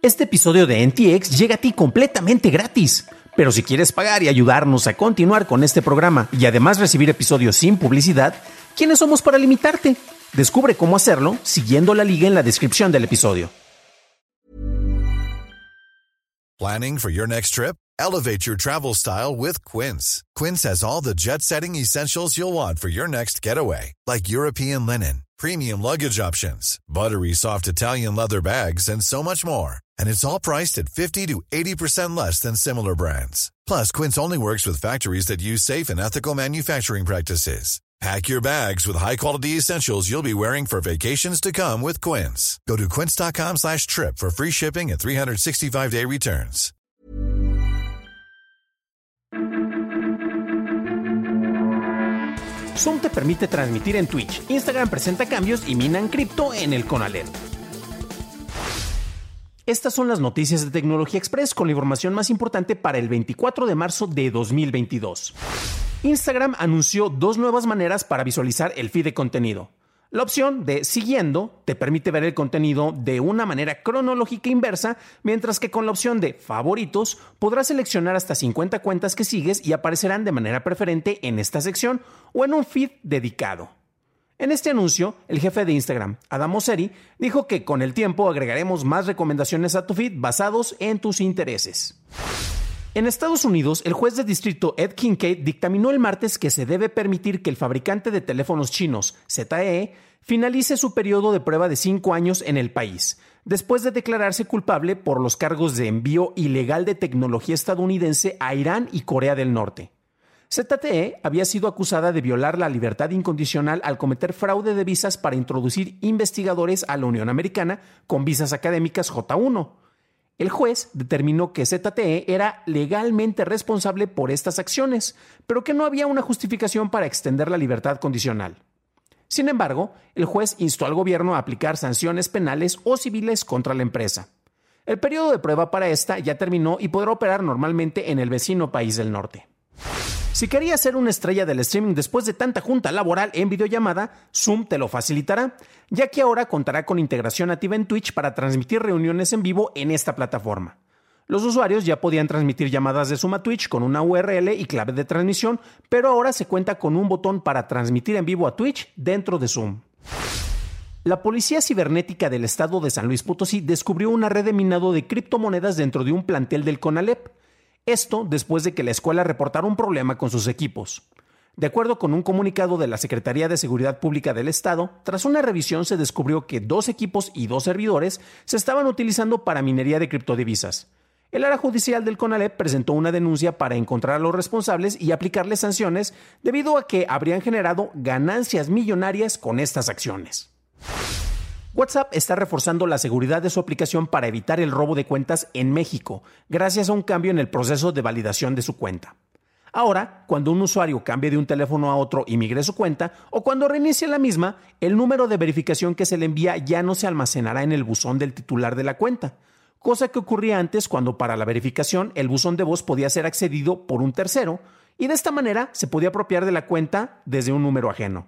Este episodio de NTX llega a ti completamente gratis. Pero si quieres pagar y ayudarnos a continuar con este programa y además recibir episodios sin publicidad, ¿quiénes somos para limitarte? Descubre cómo hacerlo siguiendo la liga en la descripción del episodio. Planning for your next trip? Elevate your travel style with Quince. Quince has all the jet setting essentials you'll want for your next getaway, like European linen, premium luggage options, buttery soft Italian leather bags, and so much more. And it's all priced at 50 to 80% less than similar brands. Plus, Quince only works with factories that use safe and ethical manufacturing practices. Pack your bags with high-quality essentials you'll be wearing for vacations to come with Quince. Go to quince.com slash trip for free shipping and 365-day returns. Zoom te permite transmitir en Twitch, Instagram presenta cambios y minan cripto en el Conalep. Estas son las noticias de Tecnología Express con la información más importante para el 24 de marzo de 2022. Instagram anunció dos nuevas maneras para visualizar el feed de contenido. La opción de siguiendo te permite ver el contenido de una manera cronológica inversa, mientras que con la opción de favoritos podrás seleccionar hasta 50 cuentas que sigues y aparecerán de manera preferente en esta sección o en un feed dedicado. En este anuncio, el jefe de Instagram, Adam Mosseri, dijo que con el tiempo agregaremos más recomendaciones a tu feed basados en tus intereses. En Estados Unidos, el juez de distrito Ed Kincaid dictaminó el martes que se debe permitir que el fabricante de teléfonos chinos, ZTE, finalice su periodo de prueba de cinco años en el país, después de declararse culpable por los cargos de envío ilegal de tecnología estadounidense a Irán y Corea del Norte. ZTE había sido acusada de violar la libertad incondicional al cometer fraude de visas para introducir investigadores a la Unión Americana con visas académicas J1. El juez determinó que ZTE era legalmente responsable por estas acciones, pero que no había una justificación para extender la libertad condicional. Sin embargo, el juez instó al gobierno a aplicar sanciones penales o civiles contra la empresa. El periodo de prueba para esta ya terminó y podrá operar normalmente en el vecino país del norte. Si querías ser una estrella del streaming después de tanta junta laboral en videollamada, Zoom te lo facilitará, ya que ahora contará con integración nativa en Twitch para transmitir reuniones en vivo en esta plataforma. Los usuarios ya podían transmitir llamadas de Zoom a Twitch con una URL y clave de transmisión, pero ahora se cuenta con un botón para transmitir en vivo a Twitch dentro de Zoom. La Policía Cibernética del Estado de San Luis Potosí descubrió una red de minado de criptomonedas dentro de un plantel del CONALEP. Esto después de que la escuela reportara un problema con sus equipos. De acuerdo con un comunicado de la Secretaría de Seguridad Pública del Estado, tras una revisión se descubrió que dos equipos y dos servidores se estaban utilizando para minería de criptodivisas. El área judicial del CONALEP presentó una denuncia para encontrar a los responsables y aplicarles sanciones debido a que habrían generado ganancias millonarias con estas acciones. WhatsApp está reforzando la seguridad de su aplicación para evitar el robo de cuentas en México, gracias a un cambio en el proceso de validación de su cuenta. Ahora, cuando un usuario cambie de un teléfono a otro y migre su cuenta, o cuando reinicie la misma, el número de verificación que se le envía ya no se almacenará en el buzón del titular de la cuenta, cosa que ocurría antes cuando para la verificación el buzón de voz podía ser accedido por un tercero, y de esta manera se podía apropiar de la cuenta desde un número ajeno.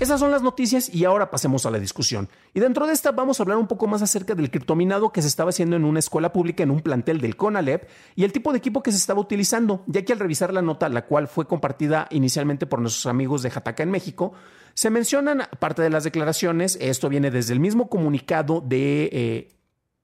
Esas son las noticias y ahora pasemos a la discusión. Y dentro de esta vamos a hablar un poco más acerca del criptominado que se estaba haciendo en una escuela pública en un plantel del CONALEP y el tipo de equipo que se estaba utilizando, ya que al revisar la nota, la cual fue compartida inicialmente por nuestros amigos de Jataca en México, se mencionan parte de las declaraciones, esto viene desde el mismo comunicado de... Eh,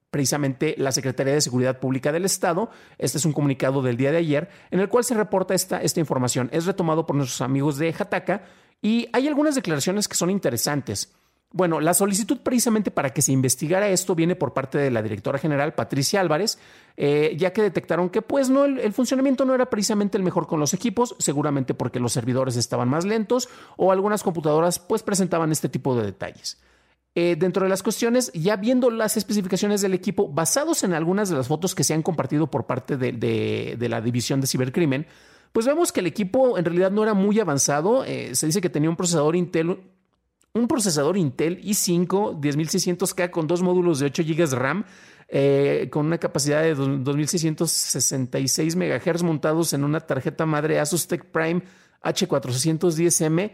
precisamente la Secretaría de Seguridad Pública del Estado. Este es un comunicado del día de ayer en el cual se reporta esta, esta información. Es retomado por nuestros amigos de Jataca y hay algunas declaraciones que son interesantes. Bueno, la solicitud precisamente para que se investigara esto viene por parte de la directora general Patricia Álvarez, eh, ya que detectaron que pues no, el, funcionamiento no era precisamente el mejor con los equipos, seguramente porque los servidores estaban más lentos o algunas computadoras pues presentaban este tipo de detalles. Eh, dentro de las cuestiones, ya viendo las especificaciones del equipo, basados en algunas de las fotos que se han compartido por parte de la división de cibercrimen, pues vemos que el equipo en realidad no era muy avanzado. Eh, se dice que tenía un procesador Intel, un procesador Intel i5 10600K con dos módulos de 8 GB RAM. Eh, con una capacidad de 2666 MHz montados en una tarjeta madre Asus Tech Prime H410M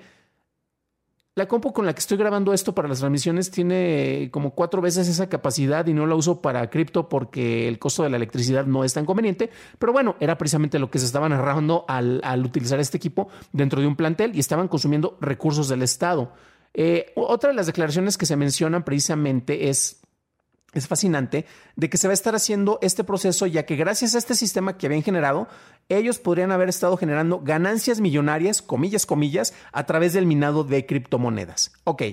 la compu con la que estoy grabando esto para las transmisiones tiene como cuatro veces esa capacidad y no la uso para cripto porque el costo de la electricidad no es tan conveniente. Pero bueno, era precisamente lo que se estaban narrando al, utilizar este equipo dentro de un plantel y estaban consumiendo recursos del Estado. Eh, otra de las declaraciones que se mencionan precisamente es es fascinante de que se va a estar haciendo este proceso, ya que gracias a este sistema que habían generado, ellos podrían haber estado generando ganancias millonarias, comillas, comillas, a través del minado de criptomonedas. Ok.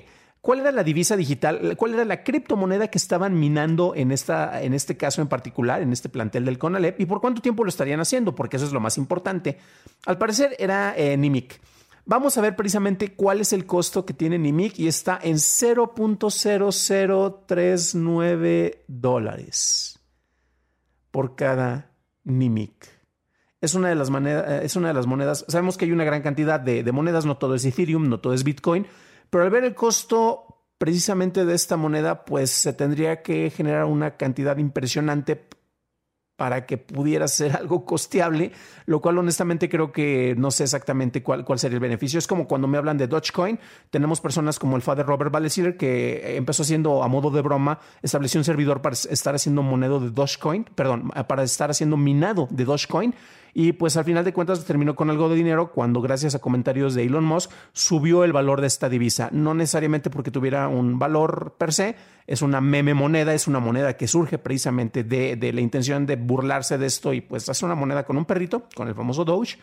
¿Cuál era la divisa digital? ¿Cuál era la criptomoneda que estaban minando en, esta, en este caso en particular, en este plantel del CONALEP? ¿Y por cuánto tiempo lo estarían haciendo? Porque eso es lo más importante. Al parecer era eh, NIMIC. Vamos a ver precisamente cuál es el costo que tiene NIMIC y está en 0.0039 dólares por cada NIMIC. Es una, de las monedas, es una de las monedas, sabemos que hay una gran cantidad de, de monedas, no todo es Ethereum, no todo es Bitcoin, pero al ver el costo precisamente de esta moneda, pues se tendría que generar una cantidad impresionante para que pudiera ser algo costeable, lo cual honestamente creo que no sé exactamente cuál, cuál sería el beneficio. Es como cuando me hablan de Dogecoin, tenemos personas como el father Robert Valesier que empezó haciendo a modo de broma, estableció un servidor para estar haciendo moneda de Dogecoin, perdón, para estar haciendo minado de Dogecoin y pues al final de cuentas terminó con algo de dinero cuando gracias a comentarios de Elon Musk subió el valor de esta divisa. No necesariamente porque tuviera un valor per se, es una meme moneda, es una moneda que surge precisamente de, de la intención de burlarse de esto y pues hace una moneda con un perrito, con el famoso Doge.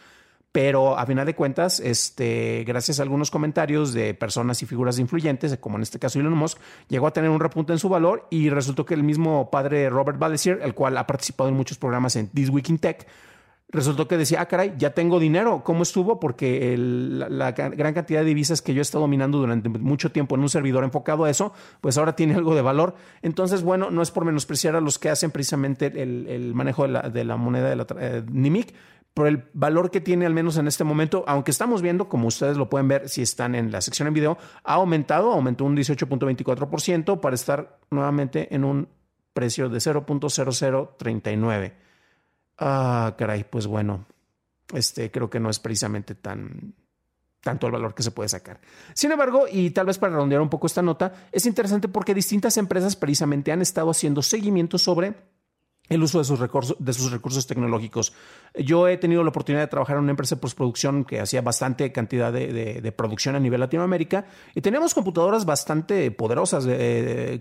Pero a final de cuentas, este, gracias a algunos comentarios de personas y figuras influyentes, como en este caso Elon Musk, llegó a tener un repunte en su valor y resultó que el mismo padre Robert Balesier, el cual ha participado en muchos programas en This Week in Tech, resultó que decía, ah, caray, ya tengo dinero. ¿Cómo estuvo? Porque la, gran cantidad de divisas que yo he estado minando durante mucho tiempo en un servidor enfocado a eso, pues ahora tiene algo de valor. Entonces, bueno, no es por menospreciar a los que hacen precisamente el, manejo de la, moneda de la eh, NIMIC, pero el valor que tiene al menos en este momento, aunque estamos viendo, como ustedes lo pueden ver si están en la sección en video, ha aumentado, aumentó un 18.24% para estar nuevamente en un precio de 0.0039. Ah, caray, pues bueno, este creo que no es precisamente tan tanto el valor que se puede sacar. Sin embargo, y tal vez para redondear un poco esta nota, es interesante porque distintas empresas precisamente han estado haciendo seguimiento sobre el uso de sus, recursos, de sus recursos tecnológicos. Yo he tenido la oportunidad de trabajar en una empresa de postproducción que hacía bastante cantidad de, producción a nivel Latinoamérica y teníamos computadoras bastante poderosas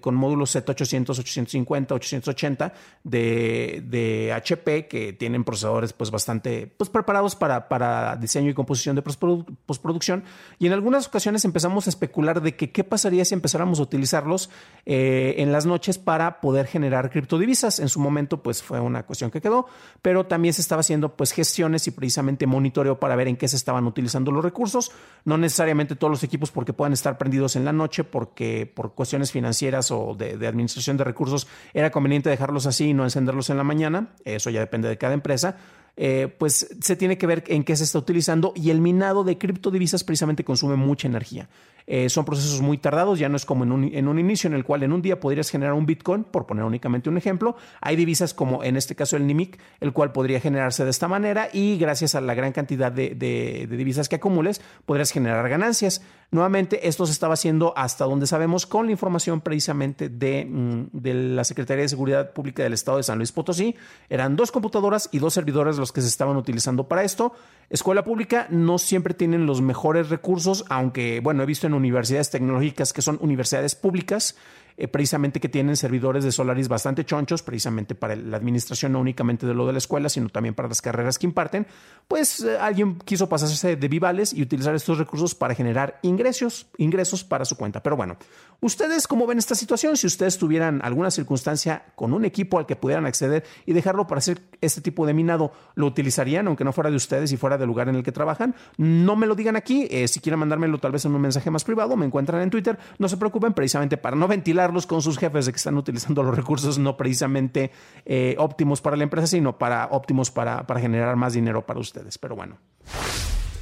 con módulos Z800, 850, 880 de, de, HP que tienen procesadores pues bastante pues, preparados para, para diseño y composición de postproducción y en algunas ocasiones empezamos a especular de que qué pasaría si empezáramos a utilizarlos eh, en las noches para poder generar criptodivisas. En su momento pues fue una cuestión que quedó, pero también se estaba haciendo pues gestiones y precisamente monitoreo para ver en qué se estaban utilizando los recursos, no necesariamente todos los equipos porque puedan estar prendidos en la noche, porque por cuestiones financieras o de, administración de recursos era conveniente dejarlos así y no encenderlos en la mañana, eso ya depende de cada empresa. Eh, pues se tiene que ver en qué se está utilizando y el minado de criptodivisas precisamente consume mucha energía. Eh, son procesos muy tardados, ya no es como en un, inicio en el cual en un día podrías generar un Bitcoin, por poner únicamente un ejemplo. Hay divisas como en este caso el NIMIC, el cual podría generarse de esta manera y gracias a la gran cantidad de, de divisas que acumules podrías generar ganancias. Nuevamente, esto se estaba haciendo hasta donde sabemos con la información precisamente de, mm, de, la Secretaría de Seguridad Pública del Estado de San Luis Potosí. Eran dos computadoras y dos servidores los que se estaban utilizando para esto. Escuela pública no siempre tienen los mejores recursos, aunque, bueno, he visto en universidades tecnológicas que son universidades públicas eh, precisamente que tienen servidores de Solaris bastante chonchos, precisamente para la administración no únicamente de lo de la escuela, sino también para las carreras que imparten, pues eh, alguien quiso pasarse de vivales y utilizar estos recursos para generar ingresos, ingresos para su cuenta. Pero bueno, ¿ustedes cómo ven esta situación? Si ustedes tuvieran alguna circunstancia con un equipo al que pudieran acceder y dejarlo para hacer este tipo de minado, ¿lo utilizarían aunque no fuera de ustedes y fuera del lugar en el que trabajan? No me lo digan aquí, eh, si quieren mandármelo tal vez en un mensaje más privado, me encuentran en Twitter, no se preocupen precisamente para no ventilar con sus jefes de que están utilizando los recursos no precisamente eh, óptimos para la empresa, sino para óptimos para, para generar más dinero para ustedes. Pero bueno.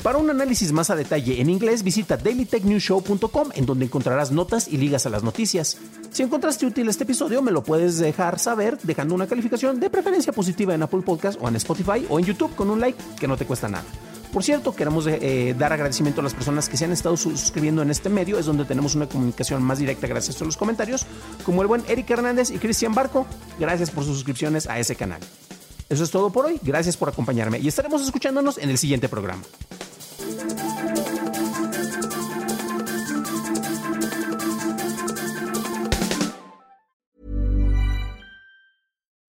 Para un análisis más a detalle en inglés, visita dailytechnewshow.com en donde encontrarás notas y ligas a las noticias. Si encontraste útil este episodio, me lo puedes dejar saber dejando una calificación de preferencia positiva en Apple Podcast o en Spotify o en YouTube con un like que no te cuesta nada. Por cierto, queremos eh, dar agradecimiento a las personas que se han estado suscribiendo en este medio, es donde tenemos una comunicación más directa gracias a los comentarios, como el buen Eric Hernández y Cristian Barco. Gracias por sus suscripciones a ese canal. Eso es todo por hoy, gracias por acompañarme y estaremos escuchándonos en el siguiente programa.